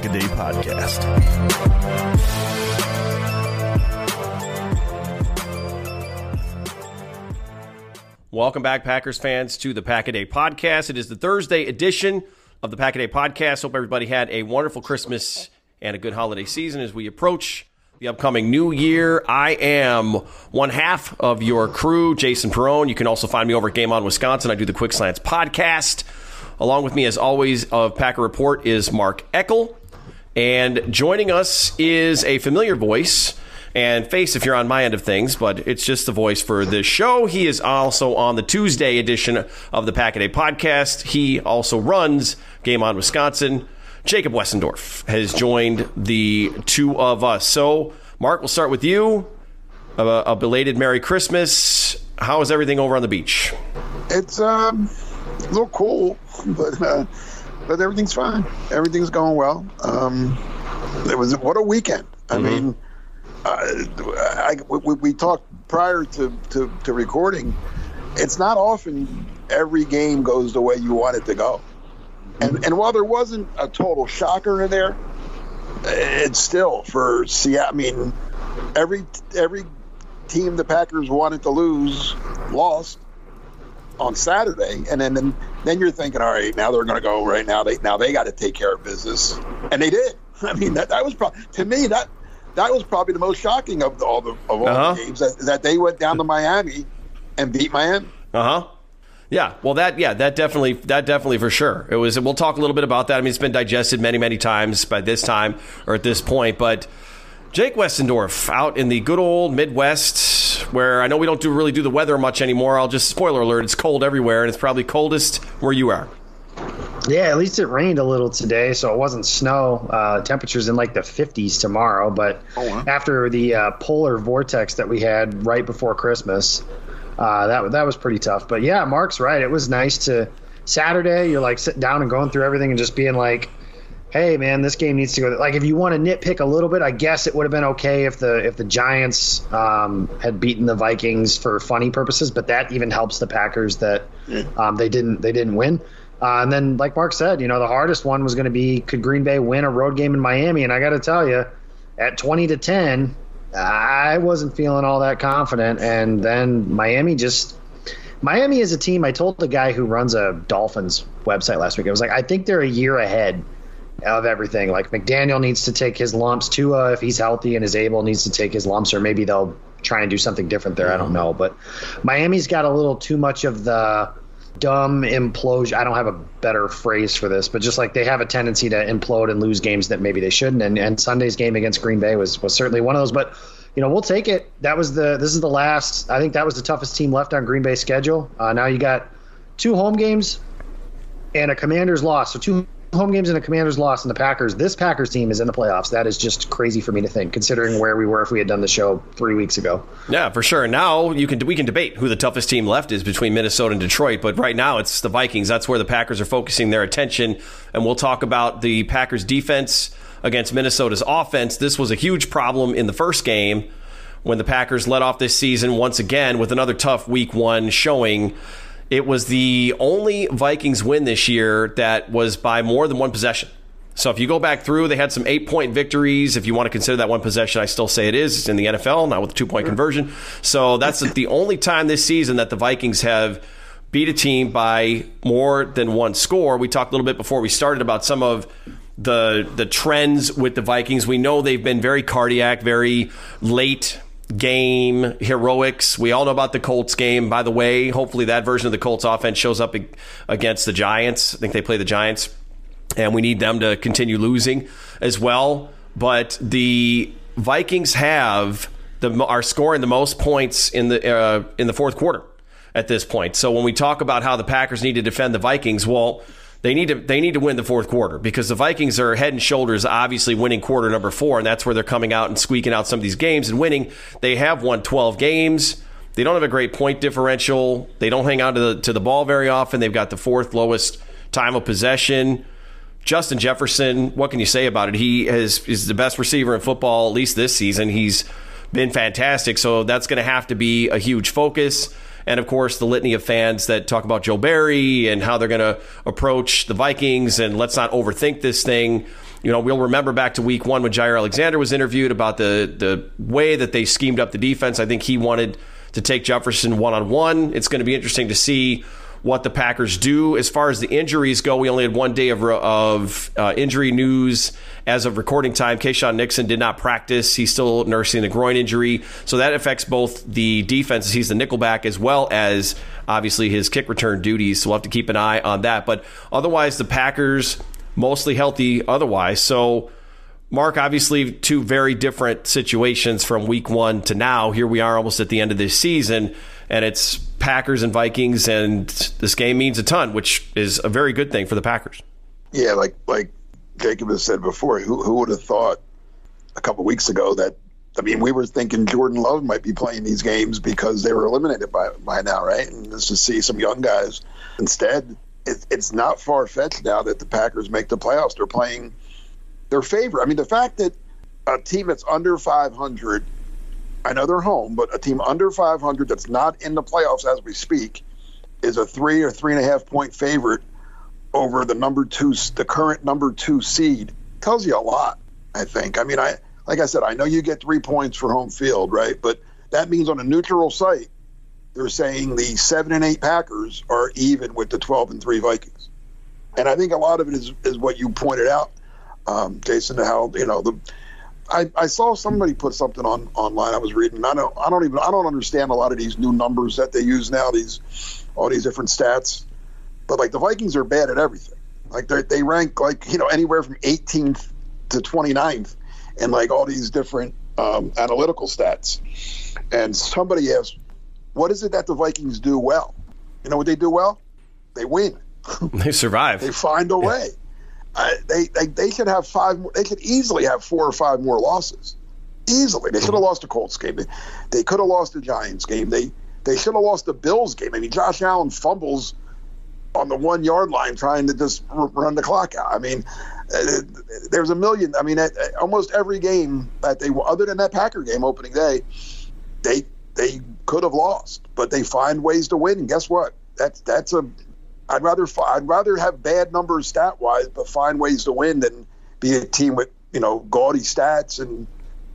This is the Pack a Day Podcast. Welcome back, Packers fans, to the Pack a Day Podcast. It is the Thursday edition of the Pack a Day Podcast. Hope everybody had a wonderful Christmas and a good holiday season as we approach the upcoming new year. I am one half of your crew, Jason Perone. You can also find me over at Game On Wisconsin. I do the Quick Slants podcast. Along with me, as always, of Packer Report is Mark Eckel. And joining us is a familiar voice and face if you're on my end of things, but it's just the voice for this show. He is also on the Tuesday edition of the Pack a Day podcast. He also runs Game On Wisconsin. Jacob Westendorf has joined the two of us. So, Mark, we'll start with you. A, a belated Merry Christmas. How is everything over on the beach? It's um, a little cool, but uh, but everything's fine. Everything's going well. Um, it was what a weekend. I Mhm. mean, uh, I, we, we talked prior to, to, to recording. It's not often every game goes the way you want it to go. And and while there wasn't a total shocker in there, it's still for Seattle. I mean, every every team the Packers wanted to lose lost on Saturday, and then then, then you're thinking, all right, now they're going to go right now. They now they got to take care of business, and they did. I mean, that, that was probably to me that that was probably the most shocking of all the of all Uh-huh. the games that, that they went down to Miami and beat Miami. Uh huh. Yeah, well, that yeah, that definitely that definitely for sure. It was. We'll talk a little bit about that. I mean, it's been digested many many times by this time or at this point, but Jake Westendorf out in the good old Midwest, where I know we don't do really do the weather much anymore. I'll just spoiler alert: it's cold everywhere, and it's probably coldest where you are. Yeah, at least it rained a little today, so it wasn't snow. Uh, temperatures in like the 50s tomorrow, but after the uh, polar vortex that we had right before Christmas, uh, that that was pretty tough. But yeah, Mark's right. It was nice to Saturday. You're like sitting down and going through everything and just being like, "Hey, man, this game needs to go." Like, if you want to nitpick a little bit, I guess it would have been okay if the if the Giants um, had beaten the Vikings for funny purposes, but that even helps the Packers that um, they didn't they didn't win. Uh, and then, like Mark said, you know, the hardest one was going to be could Green Bay win a road game in Miami? And I got to tell you, at 20 to 10, I wasn't feeling all that confident. And then Miami just. Miami is a team. I told the guy who runs a Dolphins website last week, I was like, I think they're a year ahead of everything. Like McDaniel needs to take his lumps. Tua, if he's healthy and is able, needs to take his lumps, or maybe they'll try and do something different there. I don't know. But Miami's got a little too much of the dumb implosion. I don't have a better phrase for this, but just like they have a tendency to implode and lose games that maybe they shouldn't. And, and Sunday's game against Green Bay was was certainly one of those. But you know, we'll take it. That was the this is the last. I think that was the toughest team left on Green Bay's schedule. Uh, now you got two home games and a Commanders loss. So two home games and a Commanders loss and the Packers. This Packers team is in the playoffs. That is just crazy for me to think, considering where we were if we had done the show three weeks ago. Yeah, for sure. Now you can we can debate who the toughest team left is between Minnesota and Detroit, but right now it's the Vikings. That's where the Packers are focusing their attention, and we'll talk about the Packers defense against Minnesota's offense. This was a huge problem in the first game when the Packers led off this season once again with another tough week one showing it was the only Vikings win this year that was by more than one possession. So if you go back through, they had some eight point victories. If you want to consider that one possession, I still say it is. It's in the NFL, not with a two point conversion. So that's the only time this season that the Vikings have beat a team by more than one score. We talked a little bit before we started about some of the the trends with the Vikings. We know they've been very cardiac, very late game heroics. We all know about the Colts game. By the way, hopefully that version of the Colts offense shows up against the Giants. I think they play the Giants, and we need them to continue losing as well. But the Vikings have the are scoring the most points in the uh, in the fourth quarter at this point. So when we talk about how the Packers need to defend the Vikings, well they need to they need to win the fourth quarter because the Vikings are head and shoulders obviously winning quarter number four, and that's where they're coming out and squeaking out some of these games and winning. They have won 12 games. They don't have a great point differential. They don't hang on to the to the ball very often. They've got the fourth lowest time of possession. Justin Jefferson, what can you say about it? He has, is the best receiver in football, at least this season. He's been fantastic. So that's going to have to be a huge focus and of course the litany of fans that talk about Joe Barry and how they're going to approach the Vikings and let's not overthink this thing. You know, we'll remember back to week one when Jaire Alexander was interviewed about the the way that they schemed up the defense. I think he wanted to take Jefferson one on one. It's going to be interesting to see what the Packers do. As far as the injuries go, we only had one day of, of uh, injury news as of recording time. Keisean Nixon did not practice. He's still nursing a groin injury. So that affects both the defenses. He's the nickelback as well as obviously his kick return duties. So we'll have to keep an eye on that. But otherwise, the Packers mostly healthy otherwise. So Mark, obviously, two very different situations from week one to now. Here we are almost at the end of this season and it's Packers and Vikings, and this game means a ton, which is a very good thing for the Packers. Yeah, like like Jacob has said before, who who would have thought a couple weeks ago that I mean, we were thinking Jordan Love might be playing these games because they were eliminated by by now, right? And just to see some young guys instead, it, it's not far fetched now that the Packers make the playoffs. They're playing their favorite. I mean, the fact that a team that's under 500 I know they're home, but a team under 500 that's not in the playoffs as we speak is a three or three and a half point favorite over the number two, the current number two seed. Tells you a lot, I think. I mean, I like I said, I know you get three points for home field, right? But that means on a neutral site, they're saying the seven and eight Packers are even with the 12 and three Vikings. And I think a lot of it is, is what you pointed out, um, Jason, how, you know, the I, I saw somebody put something on online. I was reading. I don't. I don't even. I don't understand a lot of these new numbers that they use now. These all these different stats. But like the Vikings are bad at everything. Like they they rank like you know anywhere from 18th to 29th in like all these different um, analytical stats. And somebody asked, "What is it that the Vikings do well? You know what they do well? They win. They survive. they find a way." They, they they should have five. They could easily have four or five more losses. Easily, they should have lost the Colts game. They, they could have lost the Giants game. They they should have lost the Bills game. I mean, Josh Allen fumbles on the one yard line trying to just run the clock out. I mean, uh, there's a million. I mean, almost every game that they, other than that Packer game opening day, they they could have lost, but they find ways to win. And guess what? That's that's a I'd rather I'd rather have bad numbers stat wise, but find ways to win than be a team with you know gaudy stats and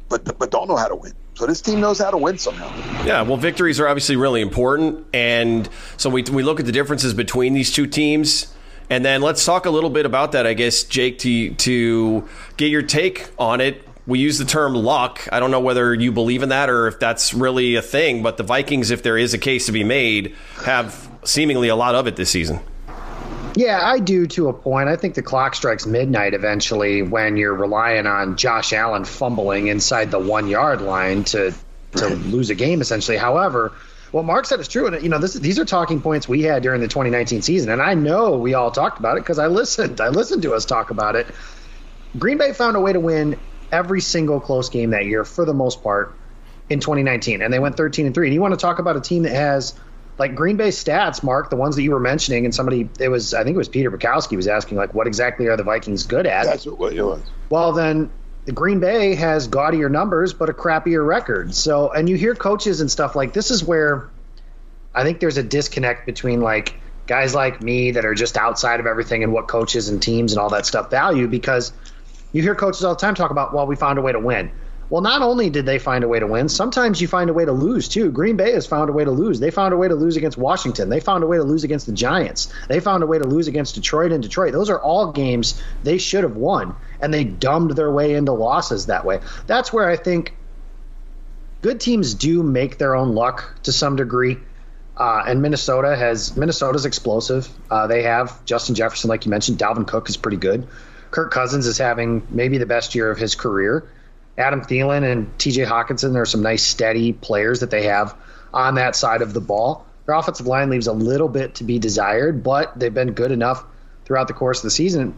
but but don't know how to win. So this team knows how to win somehow. Yeah, well, victories are obviously really important, and so we we look at the differences between these two teams. And then let's talk a little bit about that, I guess, Jake, to to get your take on it. We use the term luck. I don't know whether you believe in that or if that's really a thing, but the Vikings, if there is a case to be made, have seemingly a lot of it this season. Yeah, I do to a point. I think the clock strikes midnight eventually when you're relying on Josh Allen fumbling inside the one yard line to to lose a game essentially. However, what Mark said is true, and you know this, these are talking points we had during the 2019 season, and I know we all talked about it because I listened. I listened to us talk about it. Green Bay found a way to win every single close game that year for the most part in 2019, and they went 13 and three. And you want to talk about a team that has like Green Bay stats, Mark, the ones that you were mentioning, and somebody it was I think it was Peter Bukowski was asking like, what exactly are the Vikings good at? That's what it was. Well, then the Green Bay has gaudier numbers but a crappier record. So, and you hear coaches and stuff like this is where I think there's a disconnect between like guys like me that are just outside of everything and what coaches and teams and all that stuff value because you hear coaches all the time talk about, well, we found a way to win. Well, not only did they find a way to win, sometimes you find a way to lose too. Green Bay has found a way to lose. They found a way to lose against Washington. They found a way to lose against the Giants. They found a way to lose against Detroit and Detroit. Those are all games they should have won, and they dumbed their way into losses that way. That's where I think good teams do make their own luck to some degree. Uh, and Minnesota has Minnesota's explosive. Uh, they have Justin Jefferson, like you mentioned. Dalvin Cook is pretty good. Kirk Cousins is having maybe the best year of his career. Adam Thielen and TJ Hockenson are some nice, steady players that they have on that side of the ball. Their offensive line leaves a little bit to be desired, but they've been good enough throughout the course of the season.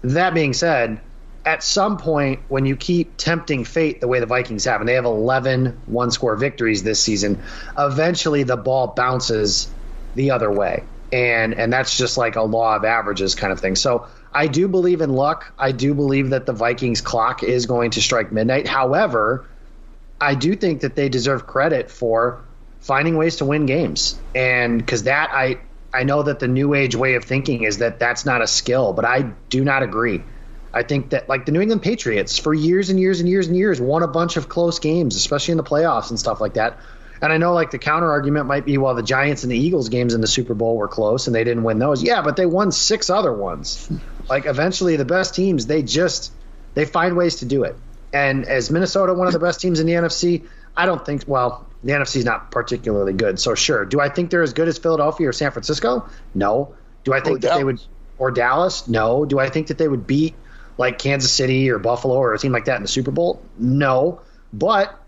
That being said, at some point, when you keep tempting fate the way the Vikings have, and they have 11 one score victories this season, eventually the ball bounces the other way. And, and that's just like a law of averages kind of thing. So I do believe in luck. I do believe that the Vikings clock is going to strike midnight. However, I do think that they deserve credit for finding ways to win games. And because that I I know that the new age way of thinking is that that's not a skill, but I do not agree. I think that like the New England Patriots for years and years and years and years won a bunch of close games, especially in the playoffs and stuff like that. And I know like the counter argument might be, well, the Giants and the Eagles games in the Super Bowl were close and they didn't win those. Yeah, but they won six other ones. Like eventually, the best teams they just they find ways to do it. And as Minnesota, one of the best teams in the NFC, I don't think. Well, the NFC is not particularly good, so sure. Do I think they're as good as Philadelphia or San Francisco? No. Do I think that they would or Dallas? No. Do I think that they would beat like Kansas City or Buffalo or a team like that in the Super Bowl? No. But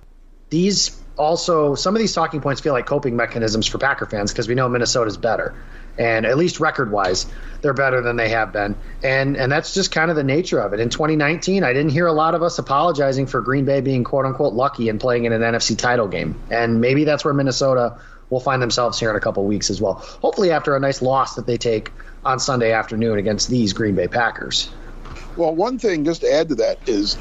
these also some of these talking points feel like coping mechanisms for Packer fans because we know Minnesota's better and at least record wise, they're better than they have been. And and that's just kind of the nature of it. In 2019, I didn't hear a lot of us apologizing for Green Bay being quote unquote lucky and playing in an NFC title game. And maybe that's where Minnesota will find themselves here in a couple weeks as well. Hopefully, after a nice loss that they take on Sunday afternoon against these Green Bay Packers. Well, one thing just to add to that is,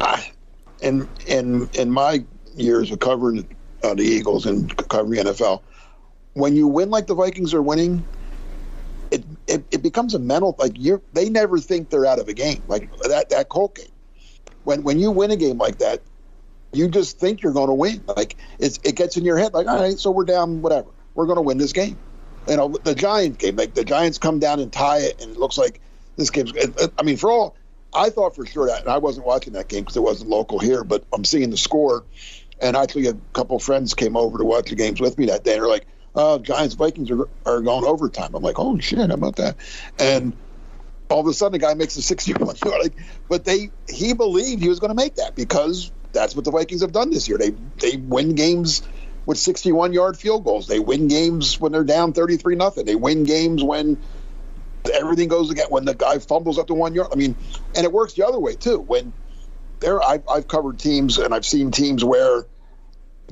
I, in in in my years of covering uh, the Eagles and covering NFL when you win like the Vikings are winning, it, it, it becomes a mental like you they never think they're out of a game like that that Colt game. When when you win a game like that, you just think you're going to win. Like it's it gets in your head like all right, so we're down whatever. We're going to win this game. You know the Giants game like the Giants come down and tie it, and it looks like this game's. I mean, for all I thought for sure that, and I wasn't watching that game because it wasn't local here, but I'm seeing the score. And actually, a couple friends came over to watch the games with me that day. And they're like, uh, Giants Vikings are, are going overtime. I'm like, holy shit, how about that? And all of a sudden, the guy makes a 61 yard. Like, but they he believed he was going to make that because that's what the Vikings have done this year. They they win games with 61 yard field goals. They win games when they're down 33 nothing. They win games when everything goes again when the guy fumbles up to one yard. I mean, and it works the other way too. When there, I've, I've covered teams and I've seen teams where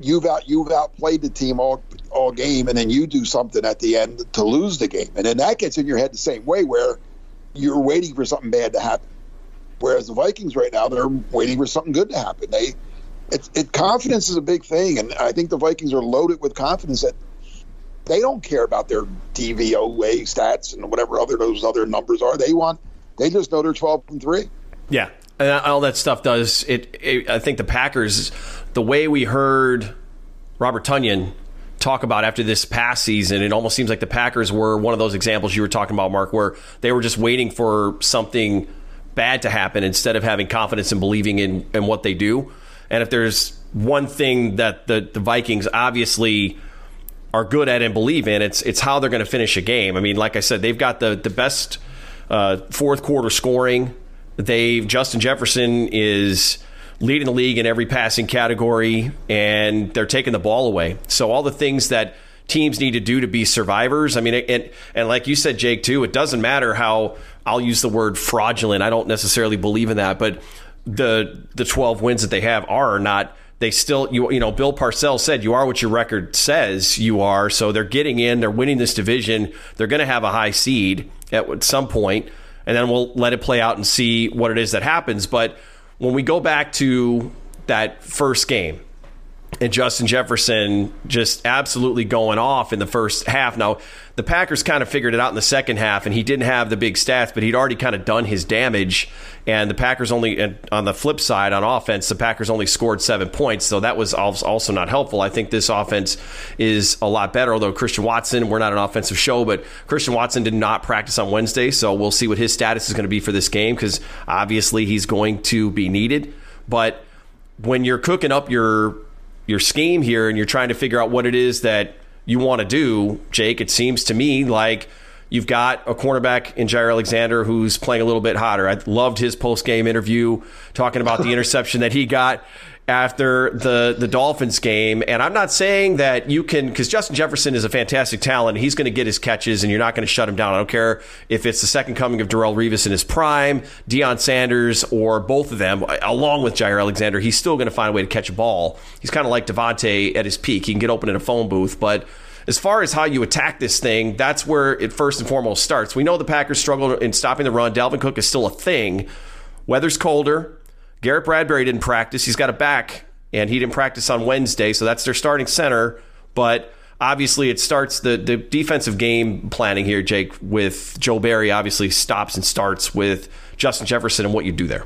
you've out you've outplayed the team all all game, and then you do something at the end to lose the game, and then that gets in your head the same way, where you're waiting for something bad to happen. Whereas the Vikings right now, they're waiting for something good to happen. They, it, confidence is a big thing, and I think the Vikings are loaded with confidence that they don't care about their DVOA stats and whatever other those other numbers are. They want, they just know they're twelve and three. Yeah, and all that stuff does it, it, I think the Packers, the way we heard Robert Tonyan talk about after this past season, it almost seems like the Packers were one of those examples you were talking about, Mark, where they were just waiting for something bad to happen instead of having confidence and believing in, in what they do. And if there's one thing that the, the Vikings obviously are good at and believe in, it's it's how they're going to finish a game. I mean, like I said, they've got the the best uh, fourth quarter scoring. They've Justin Jefferson is leading the league in every passing category, and they're taking the ball away. So all the things that teams need to do to be survivors. I mean, and and like you said, Jake, too, it doesn't matter how I'll use the word fraudulent. I don't necessarily believe in that, but the the 12 wins that they have are not they still you you know Bill Parcells said you are what your record says you are so they're getting in they're winning this division they're going to have a high seed at some point and then we'll let it play out and see what it is that happens but when we go back to that first game and Justin Jefferson just absolutely going off in the first half. Now, the Packers kind of figured it out in the second half, and he didn't have the big stats, but he'd already kind of done his damage. And the Packers only, on the flip side, on offense, the Packers only scored seven points, so that was also not helpful. I think this offense is a lot better, although Christian Watson, we're not an offensive show, but Christian Watson did not practice on Wednesday, so we'll see what his status is going to be for this game because obviously he's going to be needed. But when you're cooking up your your scheme here and you're trying to figure out what it is that you want to do, Jake, it seems to me like you've got a cornerback in Jaire Alexander who's playing a little bit hotter. I loved his post game interview talking about the interception that he got after the the Dolphins game. And I'm not saying that you can because Justin Jefferson is a fantastic talent. He's going to get his catches, and you're not going to shut him down. I don't care if it's the second coming of Darrelle Revis in his prime, Deion Sanders, or both of them, along with Jaire Alexander. He's still going to find a way to catch a ball. He's kind of like Davante at his peak. He can get open in a phone booth, but as far as how you attack this thing, that's where it first and foremost starts. We know the Packers struggle in stopping the run. Dalvin Cook is still a thing. Weather's colder. Garrett Bradbury didn't practice. He's got a back, and he didn't practice on Wednesday, so that's their starting center. But obviously, it starts the, the defensive game planning here, Jake, with Joe Barry obviously stops and starts with Justin Jefferson and what you do there.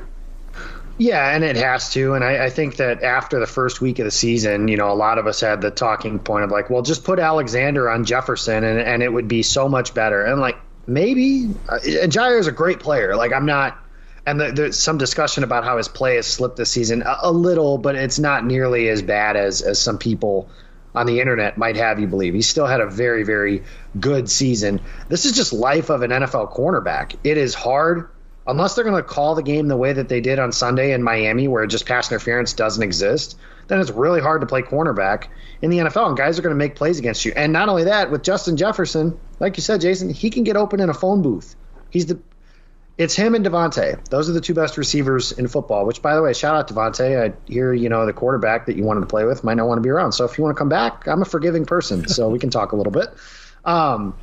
Yeah, and it has to. And I, I, think that after the first week of the season, you know, a lot of us had the talking point of like, well, just put Alexander on Jefferson and, and it would be so much better. And like, maybe. Uh, and Jaire is a great player. Like, I'm not and the, there's some discussion about how his play has slipped this season a, a, little, but it's not nearly as bad as as some people on the internet might have you believe. He still had a very very good season. This is just life of an NFL cornerback. It is hard unless they're going to call the game the way that they did on Sunday in Miami, where just pass interference doesn't exist. Then it's really hard to play cornerback in the NFL, and guys are going to make plays against you. And not only that, with Justin Jefferson, like you said, Jason, he can get open in a phone booth. He's the it's him and Davante. Those are the two best receivers in football. Which, by the way, shout out Davante. I hear you know the quarterback that you wanted to play with might not want to be around. So if you want to come back, I'm a forgiving person, so we can talk a little bit. Um,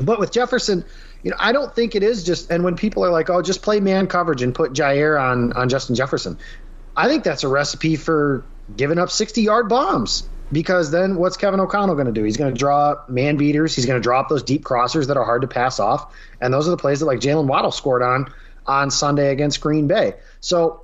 but with Jefferson, you know, I don't think it is just. And when people are like, "Oh, just play man coverage and put Jaire on on Justin Jefferson," I think that's a recipe for giving up 60 yard bombs because then what's Kevin O'Connell going to do? He's going to draw man beaters. He's going to drop those deep crossers that are hard to pass off, and those are the plays that like Jaylen Waddle scored on on Sunday against Green Bay. So.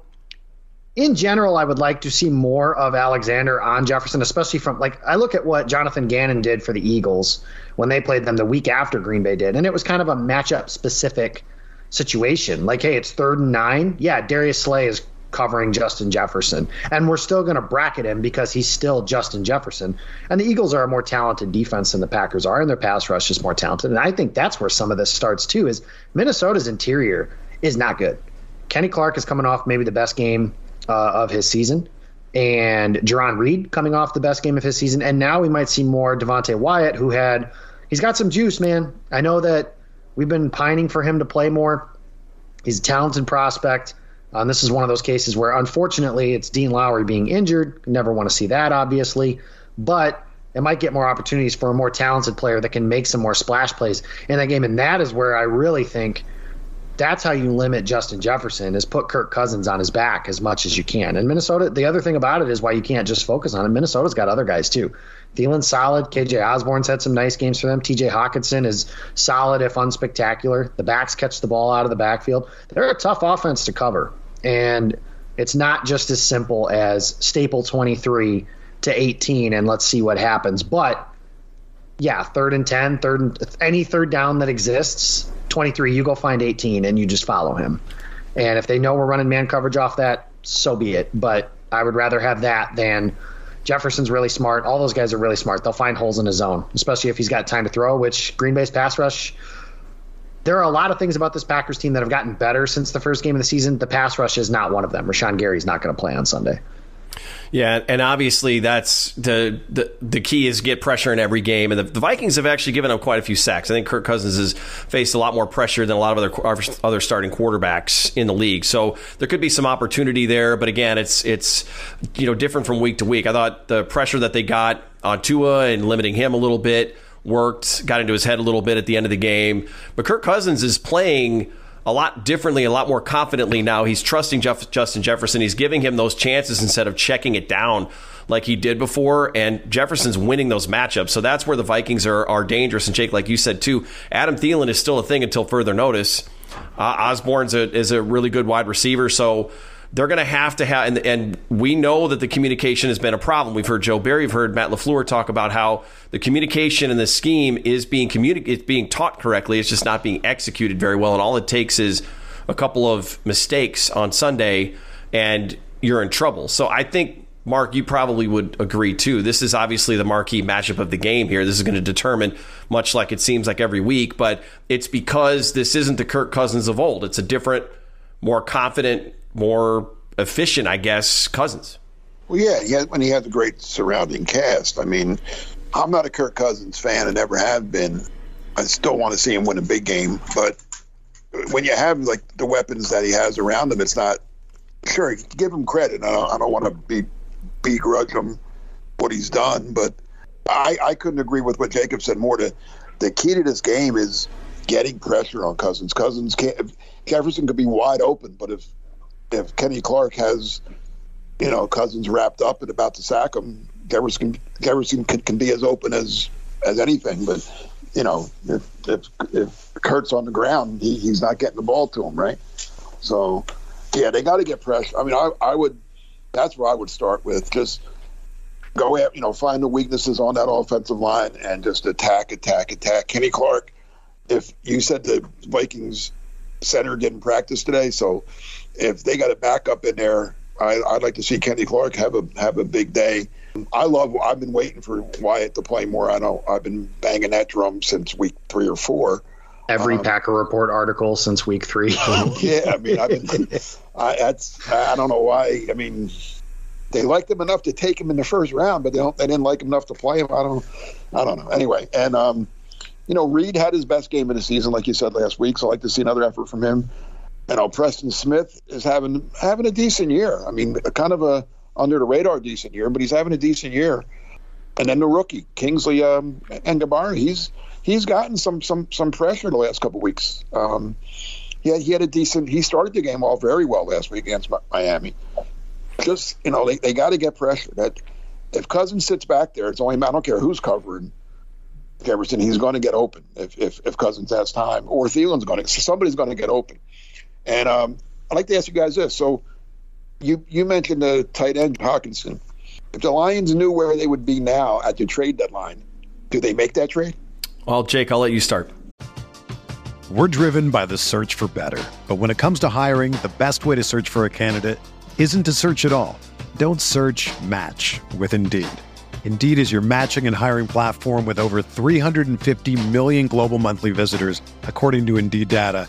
In general, I would like to see more of Alexander on Jefferson, especially from like I look at what Jonathan Gannon did for the Eagles when they played them the week after Green Bay did, and it was kind of a matchup specific situation. Like, hey, it's third and nine. Yeah, Darius Slay is covering Justin Jefferson. And we're still going to bracket him because he's still Justin Jefferson. And the Eagles are a more talented defense than the Packers are, and their pass rush is more talented. And I think that's where some of this starts too. Is Minnesota's interior is not good. Kenny Clark is coming off maybe the best game uh, of his season, and Jarran Reed coming off the best game of his season. And now we might see more Devonte Wyatt, who had he's got some juice, man. I know that we've been pining for him to play more. He's a talented prospect. Um, this is one of those cases where, unfortunately, it's Dean Lowry being injured. Never want to see that, obviously, but it might get more opportunities for a more talented player that can make some more splash plays in that game. And that is where I really think that's how you limit Justin Jefferson is put Kirk Cousins on his back as much as you can. And Minnesota, the other thing about it is why you can't just focus on him. Minnesota's got other guys too. Thielen's solid. KJ Osborn's had some nice games for them. TJ Hockenson is solid if unspectacular. The backs catch the ball out of the backfield. They're a tough offense to cover. And it's not just as simple as staple 23 to 18 and let's see what happens. But yeah, third and 10, third and any third down that exists, 23, you go find 18 and you just follow him. And if they know we're running man coverage off that, so be it. But I would rather have that than Jefferson's really smart. All those guys are really smart. They'll find holes in his zone, especially if he's got time to throw, which Green Bay's pass rush. There are a lot of things about this Packers team that have gotten better since the first game of the season. The pass rush is not one of them. Rashan Gary's not going to play on Sunday. Yeah, and obviously that's the, the the key is get pressure in every game. And the, the, Vikings have actually given up quite a few sacks. I think Kirk Cousins has faced a lot more pressure than a lot of other other starting quarterbacks in the league. So there could be some opportunity there. But again, it's it's you know different from week to week. I thought the pressure that they got on Tua and limiting him a little bit worked, got into his head a little bit at the end of the game. But Kirk Cousins is playing a lot differently, a lot more confidently now. He's trusting Jeff, Justin Jefferson. He's giving him those chances instead of checking it down like he did before. And Jefferson's winning those matchups. So that's where the Vikings are, are dangerous. And Jake, like you said too, Adam Thielen is still a thing until further notice. Uh, Osborn's a, is a really good wide receiver. So they're going to have to have, and, and, we know that the communication has been a problem. We've heard Joe Barry, we've heard Matt LaFleur talk about how the communication in the scheme is being communi- it's being taught correctly. It's just not being executed very well. And all it takes is a couple of mistakes on Sunday, and you're in trouble. So I think, Mark, you probably would agree too. This is obviously the marquee matchup of the game here. This is going to determine, much like it seems like every week, but it's because this isn't the Kirk Cousins of old. It's a different, more confident, more efficient, I guess, Cousins. Well, yeah, had, when he has a great surrounding cast. I mean, I'm not a Kirk Cousins fan and never have been. I still want to see him win a big game, but when you have like the weapons that he has around him, it's not sure. Give him credit. I don't, I don't want to be begrudge him what he's done, but I, I couldn't agree with what Jacob said more. To the key to this game is getting pressure on Cousins. Cousins can't. Jefferson could be wide open, but if if Kenny Clark has, you know, Cousins wrapped up and about to sack him, Jefferson can, can be as open as as anything. But you know, if if, if Kurt's on the ground, he, he's not getting the ball to him, right? So, yeah, they got to get pressure. I mean, I, I would. That's where I would start with just go at you know find the weaknesses on that offensive line and just attack, attack, attack. Kenny Clark. If you said the Vikings center didn't practice today, so if they got a backup in there, I, would like to see Kenny Clark have a have a big day. I love. I've been waiting for Wyatt to play more. I know I've been banging that drum since week three or four. Every um, Packer Report article since week three. yeah, I mean, I've been. I, that's. I don't know why. I mean, they liked him enough to take him in the first round, but they don't. They didn't like him enough to play him. I don't. I don't know. Anyway, and um, you know, Reed had his best game of the season, like you said last week. So I'd like to see another effort from him you know, Preston Smith is having having a decent year. I mean, kind of a under the radar decent year, but he's having a decent year. And then the rookie Kingsley um, Enagbare, he's he's gotten some some some pressure the last couple weeks. Um, he had, he had a decent. He started the game off very well last week against Miami. Just you know, they, they got to get pressure. That if Cousins sits back there, it's only I don't care who's covering Jefferson. He's going to get open if, if if Cousins has time, or Thielen's going to. Somebody's going to get open. And um, I'd like to ask you guys this. So you you mentioned the tight end Hockenson. If the Lions knew where they would be now at the trade deadline, do they make that trade? Well, Jake, I'll let you start. We're driven by the search for better. But when it comes to hiring, the best way to search for a candidate isn't to search at all. Don't search match with Indeed. Indeed is your matching and hiring platform with over 350 million global monthly visitors, according to Indeed data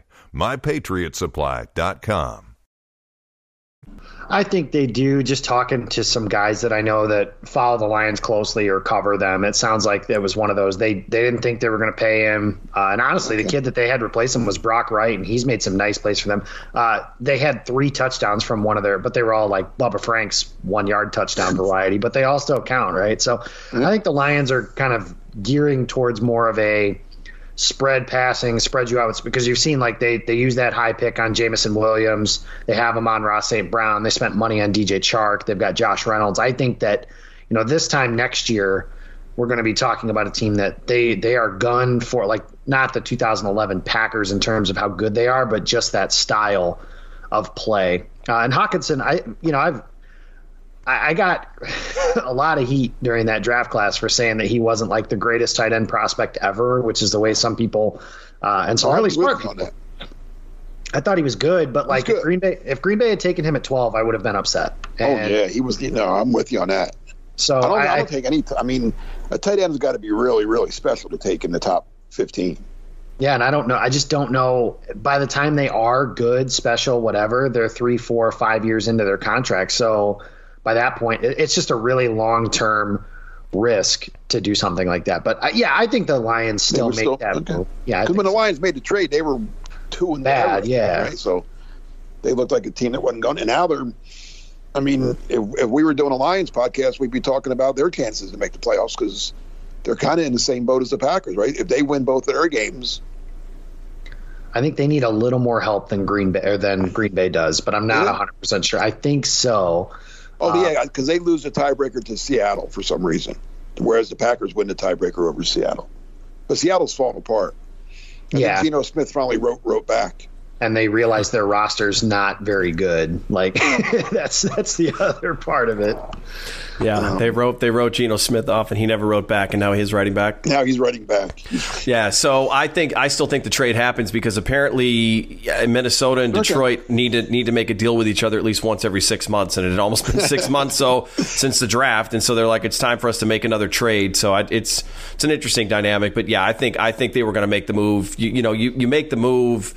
MyPatriotSupply.com. I think they do. Just talking to some guys that I know that follow the Lions closely or cover them, it sounds like it was one of those. They they didn't think they were going to pay him, uh, and honestly, the kid that they had replace him was Brock Wright, and he's made some nice plays for them. Uh, they had three touchdowns from one of their, but they were all like Bubba Frank's one yard touchdown variety, but they all still count, right? So I think the Lions are kind of gearing towards more of a spread passing, spread you out because you've seen like they they use that high pick on Jameson Williams. They have him on Ross St. Brown. They spent money on DJ Chark. They've got Josh Reynolds. I think that you know this time next year we're going to be talking about a team that they they are gun for like not the 2011 Packers in terms of how good they are, but just that style of play. Uh, and Hockenson, I you know I've I got a lot of heat during that draft class for saying that he wasn't like the greatest tight end prospect ever, which is the way some people uh, and some oh, really smart people. I thought he was good, but like if Green Bay if Green Bay had taken him at twelve, I would have been upset. Oh, and, oh yeah, he was. You know, I'm with you on that. So I don't, I, I don't take any. I mean, a tight end's got to be really, really special to take in the top fifteen. Yeah, and I don't know. I just don't know. By the time they are good, special, whatever, they're three, four, five years into their contract. So by that point, it's just a really long term risk to do something like that. But uh, yeah, I think the Lions still make still, that okay. move. Yeah, when the Lions made the trade, they were two and bad. Yeah, right? so they looked like a team that wasn't going. And now they're. I mean, if, if we were doing a Lions podcast, we'd be talking about their chances to make the playoffs because they're kind of in the same boat as the Packers, right? If they win both their games, I think they need a little more help than Green Bay or than Green Bay does, but I'm not 100 percent sure. I think so. Oh uh, yeah, because they lose the tiebreaker to Seattle for some reason, whereas the Packers win the tiebreaker over Seattle. But Seattle's falling apart. And yeah, Geno Smith finally wrote wrote back and they realize their roster's not very good. Like that's that's the other part of it. Yeah, um, they wrote they wrote Geno Smith off, and he never wrote back, and now he's writing back. Now he's writing back. yeah, so I think I still think the trade happens because apparently Minnesota and Detroit okay. need to need to make a deal with each other at least once every six months, and it had almost been six months so since the draft, and so they're like, it's time for us to make another trade. So I, it's it's an interesting dynamic, but yeah, I think I think they were going to make the move. You, you know, you you make the move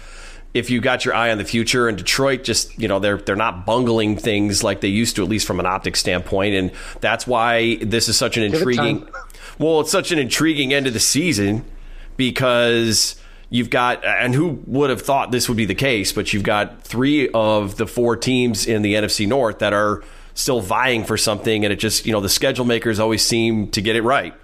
if you got your eye on the future and Detroit just you know they're they're not bungling things like they used to at least from an optic standpoint. And that's why this is such an intriguing well it's such an intriguing end of the season because you've got and who would have thought this would be the case but you've got three of the four teams in the NFC North that are still vying for something. And it just you know the schedule makers always seem to get it right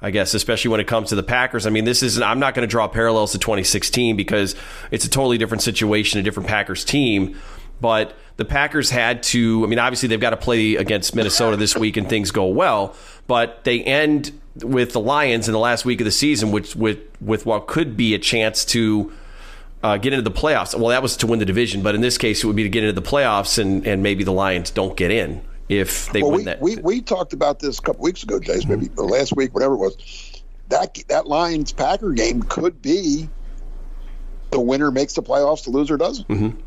I guess, especially when it comes to the Packers. I mean, this is, I'm not going to draw parallels to 2016 because it's a totally different situation, a different Packers team. But the Packers had to, I mean, obviously they've got to play against Minnesota this week and things go well, but they end with the Lions in the last week of the season, which with, with what could be a chance to uh, get into the playoffs. Well, that was to win the division, but in this case, it would be to get into the playoffs and, and maybe the Lions don't get in if they well, win we, that. We, we talked about this a couple weeks ago, Jace, maybe mm-hmm. last week, whatever it was. That that Lions Packer game could be the winner makes the playoffs, the loser doesn't. Mm-hmm.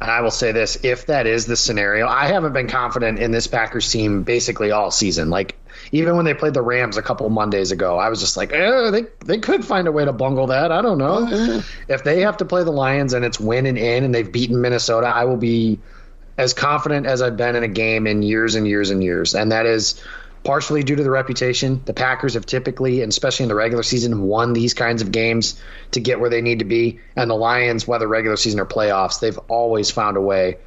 And I will say this: if that is the scenario, I haven't been confident in this Packers team basically all season. Like even when they played the Rams a couple Mondays ago, I was just like, eh, they they could find a way to bungle that. I don't know. Oh, if they have to play the Lions and it's win and in, and they've beaten Minnesota, I will be as confident as I've been in a game in years and years and years. And that is partially due to the reputation. The Packers have typically, and especially in the regular season, won these kinds of games to get where they need to be. And the Lions, whether regular season or playoffs, they've always found a way.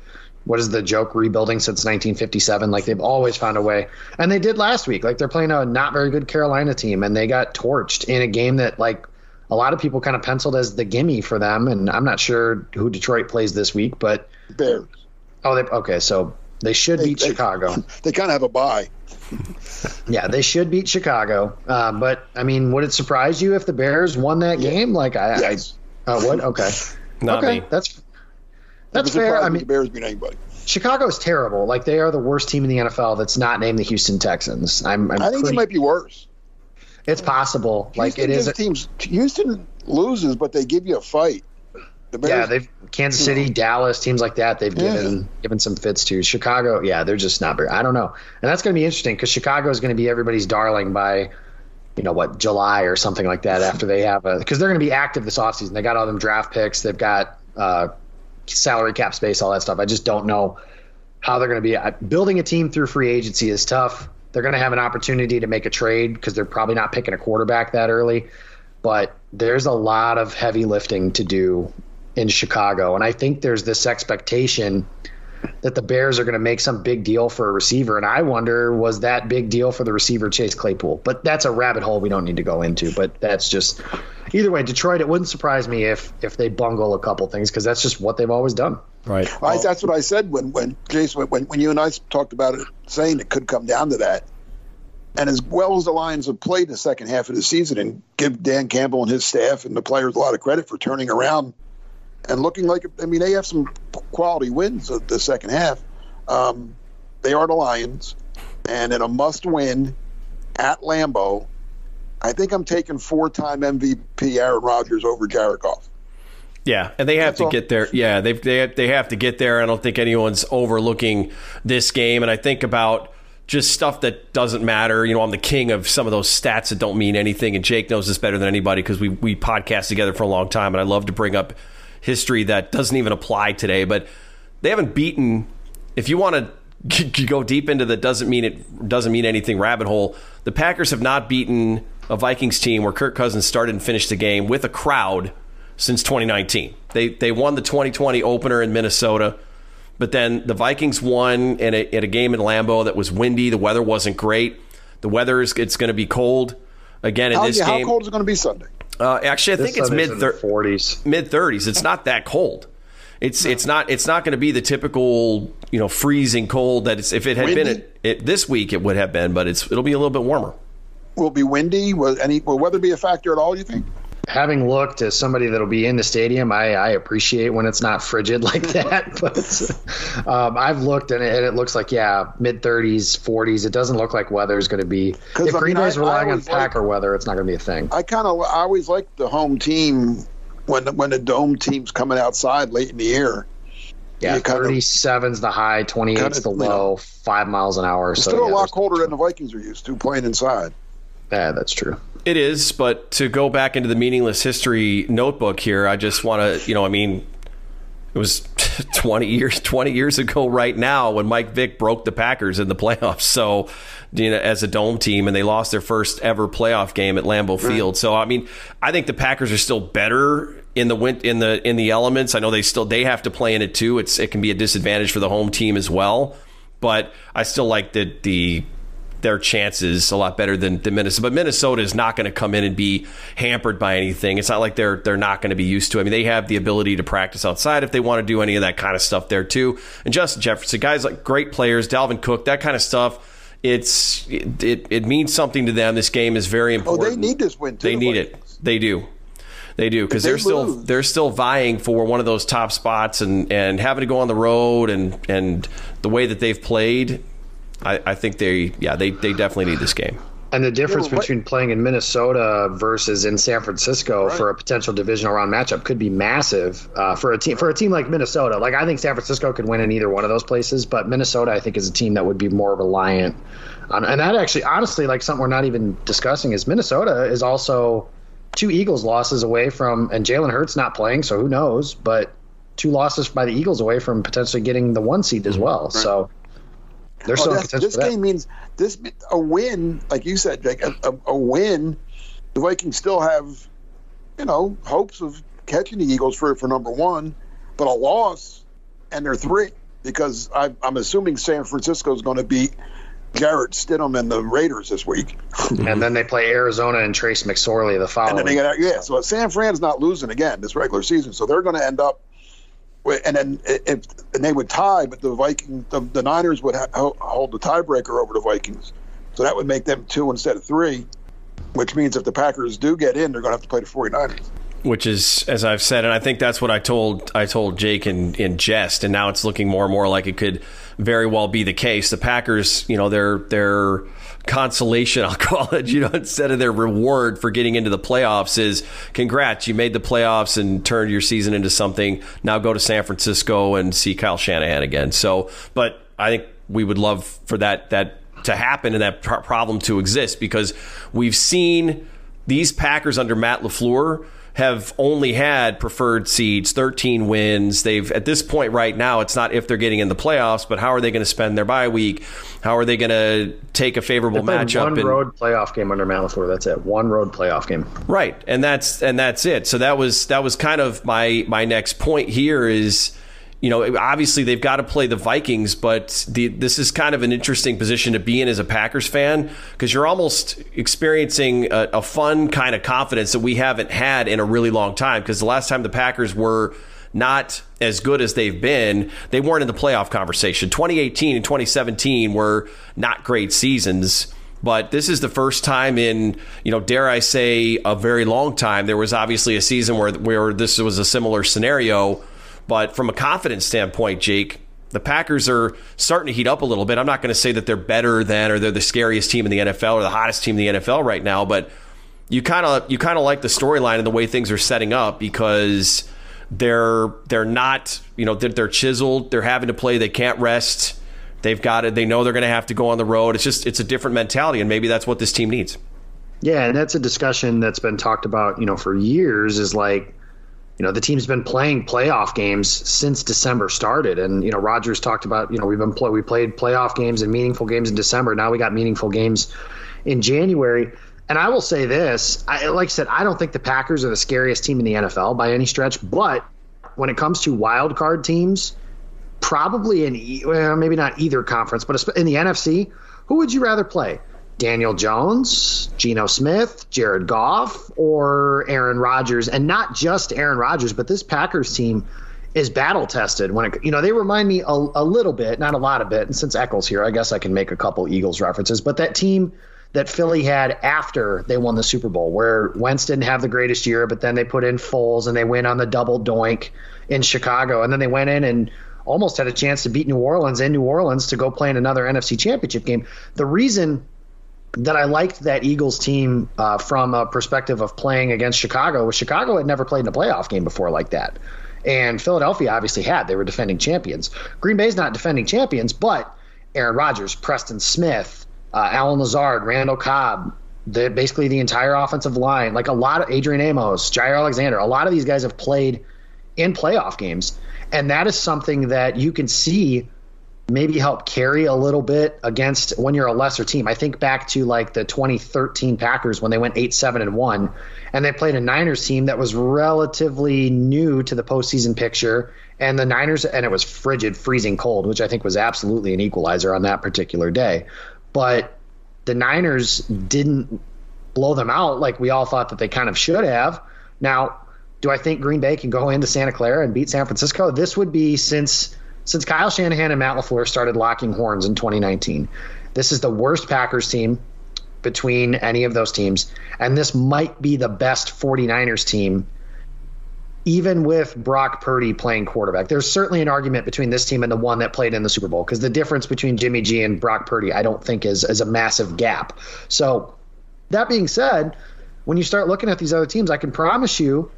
What is the joke? Rebuilding since 1957. Like they've always found a way, and they did last week. Like they're playing a not very good Carolina team, and they got torched in a game that like a lot of people kind of penciled as the gimme for them. And I'm not sure who Detroit plays this week, but Bears. Oh, they okay. So they should They- beat they- Chicago. They kind of have a bye. Yeah, they should beat Chicago. Uh, but I mean, would it surprise you if the Bears won that game? Like I, Yes. I uh, would. Okay, Not okay, me. that's that's fair. surprising I the mean, Bears beat anybody. Chicago's terrible. Like they are the worst team in the NFL that's not named the Houston Texans. I'm. I'm I think pretty, it might be worse. It's possible. Like it is. gives teams. Houston loses, but they give you a fight. The Bears, Yeah, they've Kansas City, Dallas, teams like that. They've Yeah. given given some fits to Chicago. Yeah, they're just not very. I don't know, and that's going to be interesting because Chicago is going to be everybody's darling by, you know what, July or something like that. After they have a because they're going to be active this offseason. They got all them draft picks. They've got uh, salary cap space, all that stuff. I just don't know how they're going to be. I- Building a team through free agency is tough. They're going to have an opportunity to make a trade because they're probably not picking a quarterback that early. But there's a lot of heavy lifting to do in Chicago. And I think there's this expectation that the Bears are going to make some big deal for a receiver. And I wonder, was that big deal for the receiver Chase Claypool? But that's a rabbit hole we don't need to go into. But that's just either way, Detroit, it wouldn't surprise me if if they bungle a couple things because that's just what they've always done. Right. I, that's what I said when when Jason when, when you and I talked about it, saying it could come down to that. And as well as the Lions have played the second half of the season, and give Dan Campbell and his staff and the players a lot of credit for turning around and looking like I mean they have some quality wins of the second half. Um, they are the Lions, and in a must-win at Lambeau, I think I'm taking four-time MVP Aaron Rodgers over Jared Goff. Yeah, and they have That's to all. get there. Yeah, they they they have to get there. I don't think anyone's overlooking this game. And I think about just stuff that doesn't matter. You know, I'm the king of some of those stats that don't mean anything, and Jake knows this better than anybody because we we podcast together for a long time, and I love to bring up history that doesn't even apply today. But they haven't beaten. If you want to go deep into the doesn't mean it doesn't mean anything rabbit hole, the Packers have not beaten a Vikings team where Kirk Cousins started and finished the game with a crowd since 2019. They they won the 2020 opener in Minnesota, but then the Vikings won in a, at a game in Lambeau that was windy. The weather wasn't great. The weather is it's going to be cold again in How, this how game. cold is it going to be Sunday? Uh, actually, I think it's mid thir- forties. mid 30s. It's not that cold. It's it's not it's not going to be the typical you know freezing cold that it's if it had been it, it, this week it would have been, but it's it'll be a little bit warmer. Will it be windy? Will any will weather be a factor at all? You think? Having looked as somebody that'll be in the stadium, I, I appreciate when it's not frigid like that. But um, I've looked and it, and it looks like yeah, mid 30s, 40s. It doesn't look like weather is going to be. If I Green Bay's relying on always like- Packer weather, it's not going to be a thing. I kind of I always like the home team when when the dome team's coming outside late in the year. Yeah, of- 37's the high, 28's kind of, the low, five miles an hour. So still yeah, a lot colder than the Vikings are used to playing inside. Yeah, that's true. It is, but to go back into the meaningless history notebook here, I just want to, you know, I mean, it was 20 years 20 years ago right now when Mike Vick broke the Packers in the playoffs. So, you know, as a dome team and they lost their first ever playoff game at Lambeau Field. So, I mean, I think the Packers are still better in the win- in the in the elements. I know they still they have to play in it too. It's it can be a disadvantage for the home team as well, but I still like the the their chances a lot better than, than Minnesota. But Minnesota is not going to come in and be hampered by anything. It's not like they're they're not going to be used to. it. I mean, they have the ability to practice outside if they want to do any of that kind of stuff there too. And Justin Jefferson, guys like great players, Dalvin Cook, that kind of stuff. It's it, it, it means something to them. This game is very important. Oh, they need this win too. They the need it. They do. They do because they they're still they're still vying for one of those top spots and and having to go on the road and and the way that they've played. I, I think they yeah they, they definitely need this game. And the difference but between playing in Minnesota versus in San Francisco for a potential divisional round matchup could be massive uh, for a team for a team like Minnesota. Like I think San Francisco could win in either one of those places, but Minnesota I think is a team that would be more reliant on. And that actually, honestly, like something we're not even discussing is Minnesota is also two Eagles losses away from, and Jalen Hurts not playing, so who knows? But two losses by the Eagles away from potentially getting the one seed as well. So They're oh, still oh, this game means this a win, like you said, Jake. A, a, a, win, the Vikings still have, you know, hopes of catching the Eagles for for number one, but a loss, and they're three because I, I'm assuming San Francisco is going to beat Jarrett Stidham and the Raiders this week. and then they play Arizona and Trace McSorley the following. And then they get yeah. So San Fran's not losing again this regular season, so they're going to end up. And then if and they would tie, but the Viking, the, the Niners would ha- hold the tiebreaker over the Vikings, so that would make them two instead of three, which means if the Packers do get in, they're going to have to play the 49ers which is as I've said, and I think that's what I told I told Jake in, in jest, and now it's looking more and more like it could very well be the case. The Packers, you know, their their consolation, I'll call it, you know, instead of their reward for getting into the playoffs is congrats, you made the playoffs and turned your season into something. Now go to San Francisco and see Kyle Shanahan again. So, but I think we would love for that that to happen and that problem to exist because we've seen these Packers under Matt LaFleur have only had preferred seeds, 13 wins. They've at this point right now, it's not if they're getting in the playoffs, but how are they going to spend their bye week? How are they going to take a favorable matchup? One and, road playoff game under Matt That's it. One road playoff game. Right, and that's and that's it. So that was that was kind of my my next point here is you know, obviously they've got to play the Vikings, but the, this is kind of an interesting position to be in as a Packers fan because you're almost experiencing a, a, fun kind of confidence that we haven't had in a really long time. Because the last time the Packers were not as good as they've been, they weren't in the playoff conversation. 2018 and 2017 were not great seasons. But this is the first time in, you know, dare I say, a very long time. There was obviously a season where where this was a similar scenario but from a confidence standpoint, Jake, the Packers are starting to heat up a little bit. I'm not going to say that they're better than or they're the scariest team in the NFL or the hottest team in the NFL right now, but you kind of you kind of like the storyline and the way things are setting up because they're they're not you know they're, they're chiseled. They're having to play. They can't rest. They've got it. They know they're going to have to go on the road. It's just it's a different mentality, and maybe that's what this team needs. Yeah, and that's a discussion that's been talked about, you know, for years. Is like you know the team's been playing playoff games since December started, and you know Rodgers talked about you know we've been play, we played playoff games and meaningful games in December. Now we got meaningful games in January. And I will say this, I, like I said, I don't think the Packers are the scariest team in the NFL by any stretch. But when it comes to wild card teams, probably in well, maybe not either conference, but in the NFC, who would you rather play? Daniel Jones, Geno Smith, Jared Goff, or Aaron Rodgers, and not just Aaron Rodgers, but this Packers team is battle tested. When it, you know they remind me a, a, little bit, not a lot of bit. And since Eccles here, I guess I can make a couple Eagles references. But that team that Philly had after they won the Super Bowl, where Wentz didn't have the greatest year, but then they put in Foles and they went on the double doink in Chicago, and then they went in and almost had a chance to beat New Orleans in New Orleans to go play in another NFC Championship game. The reason that I liked that Eagles team uh, from a perspective of playing against Chicago. Was Chicago had never played in a playoff game before like that, and Philadelphia obviously had. They were defending champions. Green Bay's not defending champions, but Aaron Rodgers, Preston Smith, uh, Allen Lazard, Randall Cobb, the, basically the entire offensive line, like a lot of Adrian Amos, Jaire Alexander, a lot of these guys have played in playoff games, and that is something that you can see maybe help carry a little bit against when you're a lesser team. I think back to like the 2013 Packers when they went 8 7 and 1, and they played a Niners team that was relatively new to the postseason picture. And the Niners, and it was frigid, freezing cold, which I think was absolutely an equalizer on that particular day. But the Niners didn't blow them out like we all thought that they kind of should have. Now, do I think Green Bay can go into Santa Clara and beat San Francisco? This would be since since Kyle Shanahan and Matt LaFleur started locking horns in 2019. This is the worst Packers team between any of those teams. And this might be the best 49ers team, even with Brock Purdy playing quarterback. There's certainly an argument between this team and the one that played in the Super Bowl because the difference between Jimmy G and Brock Purdy, I don't think, is, is a massive gap. So, that being said, when you start looking at these other teams, I can promise you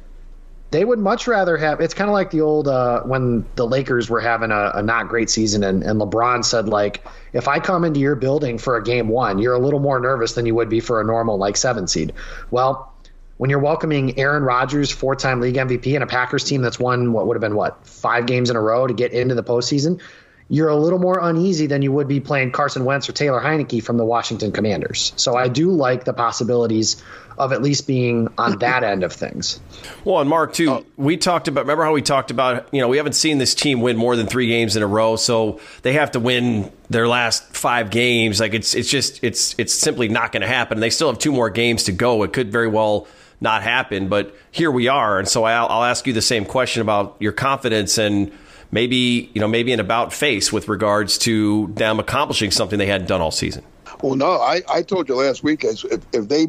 they would much rather have. It's kind of like the old uh, when the Lakers were having a, a not great season, and, and LeBron said like, if I come into your building for a game one, you're a little more nervous than you would be for a normal like seven seed. Well, when you're welcoming Aaron Rodgers, four-time league MVP, and a Packers team that's won what would have been what five games in a row to get into the postseason, you're a little more uneasy than you would be playing Carson Wentz or Taylor Heinicke from the Washington Commanders. So I do like the possibilities of at least being on that end of things. Well, and Mark too, oh. we talked about. Remember how we talked about? You know, we haven't seen this team win more than three games in a row, so they have to win their last five games. Like it's it's just it's it's simply not going to happen. They still have two more games to go. It could very well not happen, but here we are. And so I'll, I'll ask you the same question about your confidence and maybe you know maybe an about face with regards to them accomplishing something they hadn't done all season. Well, no, I, I told you last week if, if they,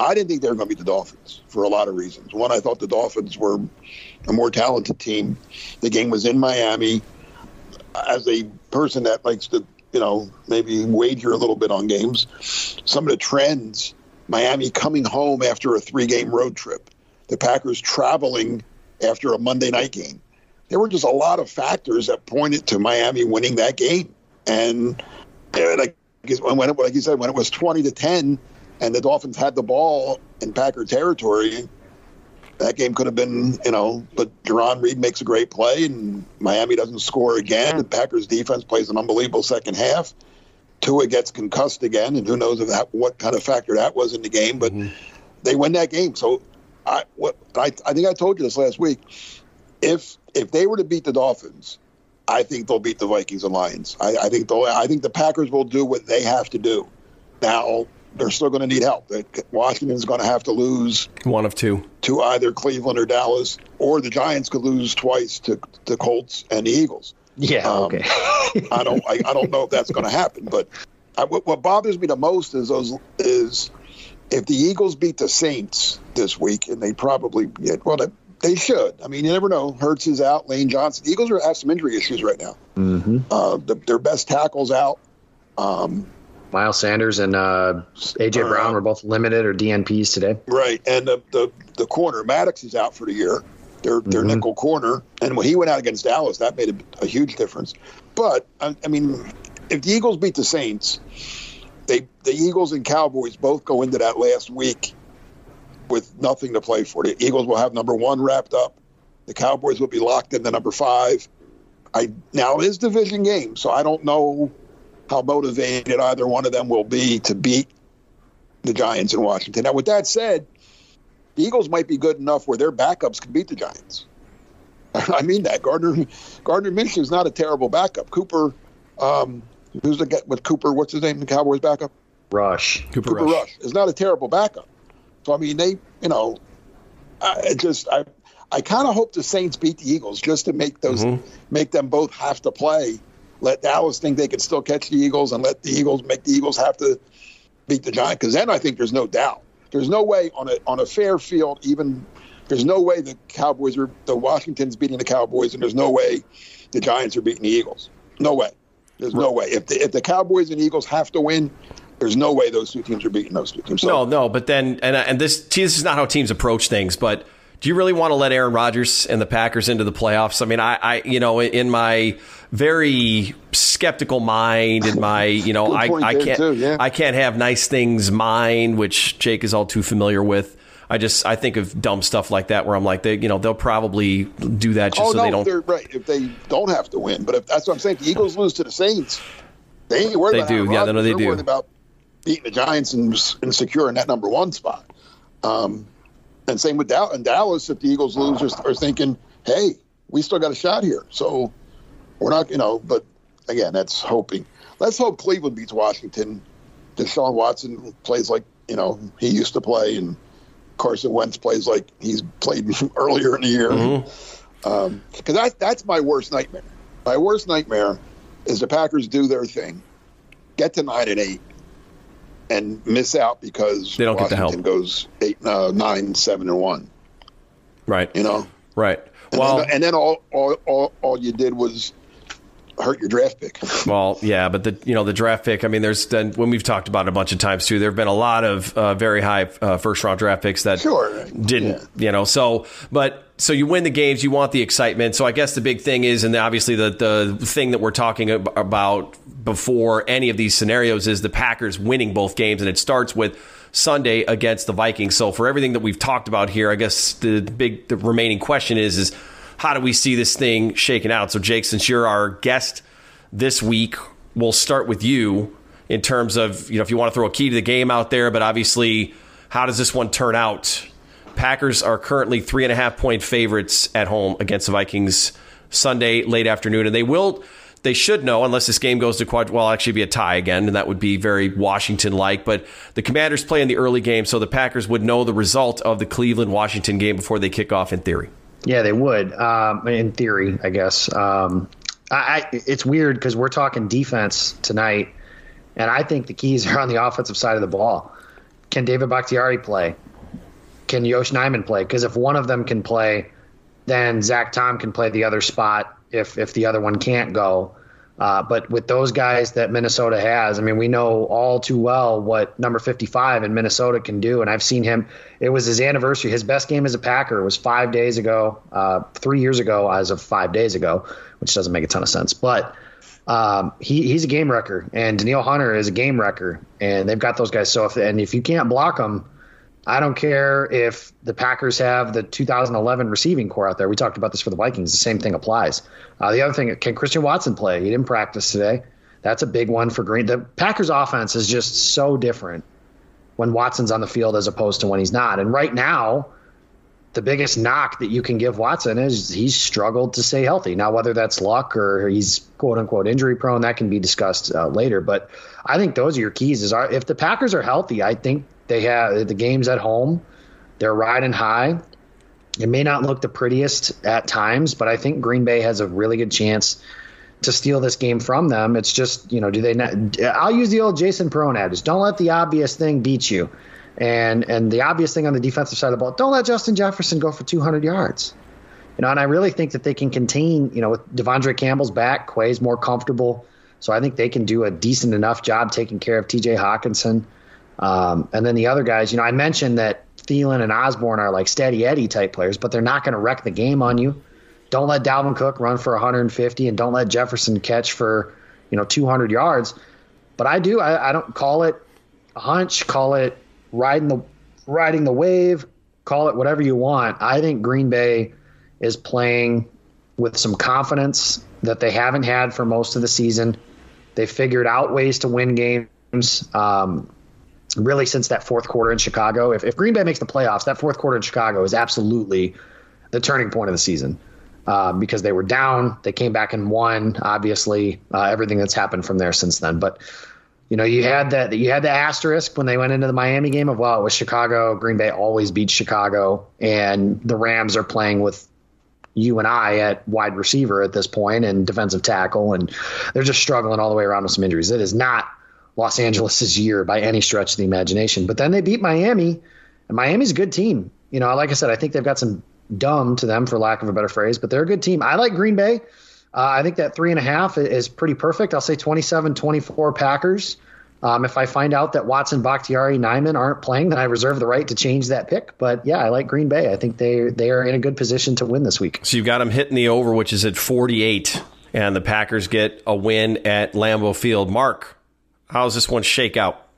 I didn't think they were going to beat the Dolphins for a lot of reasons. One, I thought the Dolphins were a more talented team. The game was in Miami. As a person that likes to, you know, maybe wager a little bit on games, some of the trends, Miami coming home after a three game road trip, the Packers traveling after a Monday night game there were just a lot of factors that pointed to Miami winning that game. And like, when it, like you said, when it was 20 to 10 and the Dolphins had the ball in Packer territory, that game could have been, you know, but Jarran Reed makes a great play and Miami doesn't score again. The Packers defense plays an unbelievable second half. Tua gets concussed again, and who knows if that, what kind of factor that was in the game, but mm-hmm. they win that game. So I, what, I, I think I told you this last week. If if they were to beat the Dolphins, I think they'll beat the Vikings and Lions. I, I think they'll. I think the Packers will do what they have to do. Now they're still going to need help. Washington's going to have to lose one of two to either Cleveland or Dallas, or the Giants could lose twice to the Colts and the Eagles. Yeah, um, okay. I don't. I, I, don't know if that's going to happen, but I, what, what bothers me the most is those is if the Eagles beat the Saints this week, and they probably get well, they, they should. I mean, you never know. Hurts is out. Lane Johnson. The Eagles are have some injury issues right now. Mm-hmm. Uh, the, their best tackles out. Um, Miles Sanders and uh, AJ uh, Brown were both limited or DNPs today. Right, and the the, the corner Maddox is out for the year. Their their mm-hmm. nickel corner, and when he went out against Dallas, that made a, a huge difference. But I, I mean, if the Eagles beat the Saints, they the Eagles and Cowboys both go into that last week with nothing to play for. The Eagles will have number one wrapped up. The Cowboys will be locked into number five. I now it is division game, so I don't know how motivated either one of them will be to beat the Giants in Washington. Now, with that said, the Eagles might be good enough where their backups can beat the Giants. I mean that Gardner Gardner Minshew is not a terrible backup. Cooper, um, who's the guy with Cooper? What's his name? The Cowboys backup. Rush. Cooper, Cooper Rush. Rush is not a terrible backup. So I mean, they, you know, I just I I kind of hope the Saints beat the Eagles just to make those mm-hmm. make them both have to play. Let Dallas think they can still catch the Eagles, and let the Eagles make the Eagles have to beat the Giants. Because then I think there's no doubt. There's no way on a on a fair field, even there's no way the Cowboys are the Washington's beating the Cowboys, and there's no way the Giants are beating the Eagles. No way. There's no way. If the, if the Cowboys and Eagles have to win, there's no way those two teams are beating those two teams. So, no, no. But then, and and this this is not how teams approach things. But do you really want to let Aaron Rodgers and the Packers into the playoffs? I mean, I, I you know, in my very skeptical mind, in my, you know, I, I can't, too, yeah. I can't have nice things mind, which Jake is all too familiar with. I just I think of dumb stuff like that where I'm like they you know they'll probably do that just oh, so no, they don't. They're right if they don't have to win, but if that's what I'm saying. If the Eagles lose to the Saints, they ain't worried they about do. Yeah, Rodgers. no, they They're do. Worried about beating the Giants and, and securing that number one spot. Um, and same with Dallas. And Dallas, if the Eagles lose, are, are thinking, hey, we still got a shot here. So we're not, you know, but again, that's hoping. Let's hope Cleveland beats Washington. Deshaun Watson plays like, you know, he used to play, and Carson Wentz plays like he's played earlier in the year. Because mm-hmm. um, that, that's my worst nightmare. My worst nightmare is the Packers do their thing, get to nine and eight, and miss out because they don't Washington get the help. goes eight, uh, nine, seven, and one. Right. You know. Right. And well, then, and then all, all, all, all you did was hurt your draft pick. Well, yeah, but the you know the draft pick. I mean, there's been when we've talked about it a bunch of times too. There have been a lot of uh, very high uh, first round draft picks that sure. didn't. Yeah. You know, so but so you win the games, you want the excitement. So I guess the big thing is, and obviously the the thing that we're talking about before any of these scenarios is the Packers winning both games, and it starts with. Sunday against the Vikings. So for everything that we've talked about here, I guess the big the remaining question is is how do we see this thing shaken out? So, Jake, since you're our guest this week. We'll start with you in terms of you know if you want to throw a key to the game out there, but obviously, how does this one turn out? Packers are currently three and a half point favorites at home against the Vikings Sunday late afternoon, and they will they should know, unless this game goes to quad, well, actually be a tie again, and that would be very Washington like. But the Commanders play in the early game, so the Packers would know the result of the Cleveland Washington game before they kick off in theory. Yeah, they would. Um, in theory, I guess. Um, I, I, it's weird because we're talking defense tonight, and I think the keys are on the offensive side of the ball. Can David Bakhtiari play? Can Yosh Nijman play? Because if one of them can play, then Zach Tom can play the other spot if if the other one can't go. Uh, but with those guys that Minnesota has, I mean, we know all too well what number 55 in Minnesota can do. And I've seen him. It was his anniversary. His best game as a Packer was five days ago, uh, three years ago, as of five days ago, which doesn't make a ton of sense. But um, he, he's a game wrecker, and Danielle Hunter is a game wrecker, and they've got those guys. So if and if you can't block them, I don't care if the Packers have the 2011 receiving corps out there. We talked about this for the Vikings. The same thing applies. Uh, the other thing, can Christian Watson play? He didn't practice today. That's a big one for Green. The Packers offense is just so different when Watson's on the field as opposed to when he's not. And right now, the biggest knock that you can give Watson is he's struggled to stay healthy. Now, whether that's luck or he's quote unquote injury prone, that can be discussed uh, later. But I think those are your keys. Is our, if the Packers are healthy, I think they have the games at home. They're riding high. It may not look the prettiest at times, but I think Green Bay has a really good chance to steal this game from them. It's just, you know, do they not? I'll use the old Jason Perone adage: don't let the obvious thing beat you. And and the obvious thing on the defensive side of the ball, don't let Justin Jefferson go for 200 yards. You know, and I really think that they can contain. You know, with De'Vondre Campbell's back, Quay's more comfortable, so I think they can do a decent enough job taking care of T.J. Hockenson. Um, and then the other guys, you know, I mentioned that Thielen and Osborn are like steady Eddie type players, but they're not going to wreck the game on you. Don't let Dalvin Cook run for 150, and don't let Jefferson catch for you know 200 yards. But I do. I, I don't call it a hunch. Call it riding the riding the wave. Call it whatever you want. I think Green Bay is playing with some confidence that they haven't had for most of the season. They figured out ways to win games. Um, really since that fourth quarter in Chicago. If, if Green Bay makes the playoffs, that fourth quarter in Chicago is absolutely the turning point of the season um, because they were down. They came back and won. Obviously, uh, everything that's happened from there since then. But you know, you had that you had the asterisk when they went into the Miami game of well, it was Chicago. Green Bay always beats Chicago, and the Rams are playing with you and I at wide receiver at this point and defensive tackle, and they're just struggling all the way around with some injuries. It is not Los Angeles' year by any stretch of the imagination. But then they beat Miami, and Miami's a good team. You know, like I said, I think they've got some dumb to them, for lack of a better phrase, but they're a good team. I like Green Bay. Uh, I think that three and a half is pretty perfect. I'll say 27 24 Packers. Um, if I find out that Watson, Bakhtiari, Nijman aren't playing, then I reserve the right to change that pick. But yeah, I like Green Bay. I think they they are in a good position to win this week. So you've got them hitting the over, which is at 48, and the Packers get a win at Lambeau Field. Mark, how does this one shake out?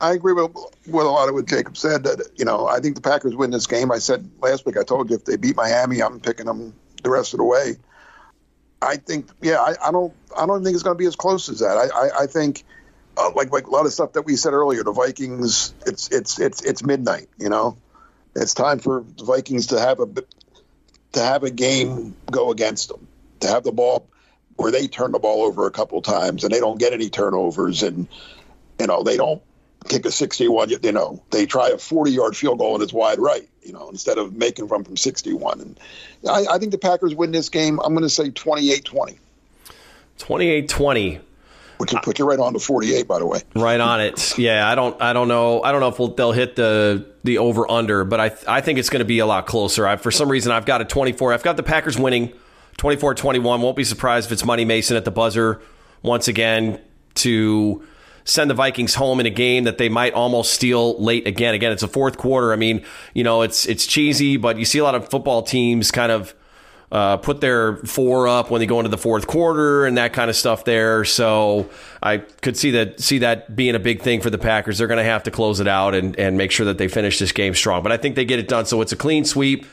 I agree with, with a lot of what Jacob said. That you know, I think the Packers win this game. I said last week. I told you if they beat Miami, I'm picking them the rest of the way. I think, yeah, I, I don't, I don't think it's going to be as close as that. I, I, I think, uh, like like a lot of stuff that we said earlier, the Vikings, it's it's it's it's midnight. You know, it's time for the Vikings to have a to have a game go against them, to have the ball where they turn the ball over a couple times and they don't get any turnovers and you know they don't kick a 61 you know they try a 40 yard field goal and it's wide right you know instead of making from from 61 and I, I think the Packers win this game I'm going to say 28 20 28 20 which will put you right on to 48 by the way. Right on it. Yeah i don't i don't know i don't know if we'll, they'll hit the the over under but i i think it's going to be a lot closer. I, for some reason i've got a 24 i've got the packers winning 24 21. Won't be surprised if it's Money Mason at the buzzer once again to send the Vikings home in a game that they might almost steal late again. Again, it's a fourth quarter. I mean, you know, it's it's cheesy, but you see a lot of football teams kind of uh, put their four up when they go into the fourth quarter and that kind of stuff there. So I could see that see that being a big thing for the Packers. They're going to have to close it out and and make sure that they finish this game strong. But I think they get it done. So it's a clean sweep.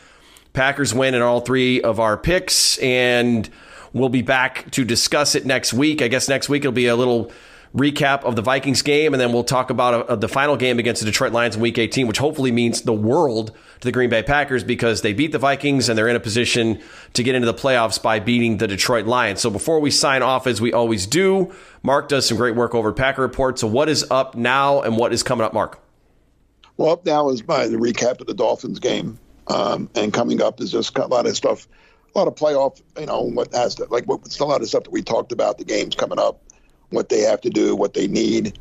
Packers win in all three of our picks. And We'll be back to discuss it next week. I guess next week it'll be a little recap of the Vikings game, and then we'll talk about uh, the final game against the Detroit Lions in Week 18, which hopefully means the world to the Green Bay Packers because they beat the Vikings and they're in a position to get into the playoffs by beating the Detroit Lions. So before we sign off, as we always do, Mark does some great work over Packer Report. So what is up now, and what is coming up, Mark? Well, up now is by the recap of the Dolphins game, um, and coming up is just a lot of stuff, a lot of playoff. You know what has to like what's a lot of stuff that we talked about. The games coming up, what they have to do, what they need,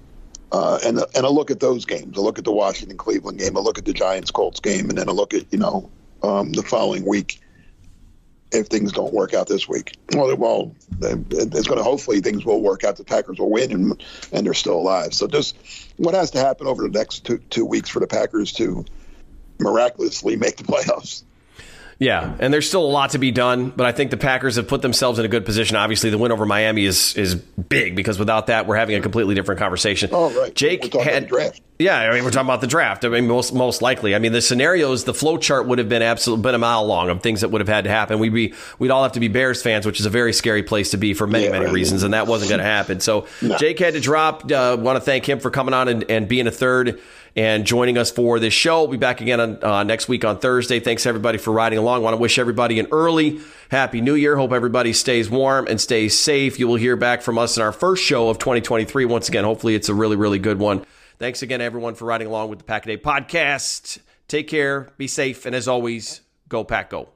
uh, and and a look at those games. A look at the Washington Cleveland game. A look at the Giants Colts game, and then a look at you know um, the following week if things don't work out this week. Well, well, it's going to hopefully things will work out. The Packers will win and and they're still alive. So just what has to happen over the next two two weeks for the Packers to miraculously make the playoffs. Yeah, and there's still a lot to be done, but I think the Packers have put themselves in a good position. Obviously, the win over Miami is is big because without that, we're having a completely different conversation. Oh, right. Jake had draft. Yeah, I mean, we're talking about the draft. I mean, most most likely. I mean, the scenarios, the flow chart would have been absolutely been a mile long of things that would have had to happen. We'd be we'd all have to be Bears fans, which is a very scary place to be for many yeah, many right. reasons, and that wasn't going to happen. So no. Jake had to drop. Uh, Want to thank him for coming on and, and being a third and joining us for this show. We'll be back again on, uh, next week on Thursday. Thanks everybody for riding along. Want to wish everybody an early happy new year. Hope everybody stays warm and stays safe. You will hear back from us in our first show of 2023. Once again, hopefully it's a really, really good one. Thanks again, everyone, for riding along with the Pack a Day podcast. Take care, be safe, and as always, go Pack Go.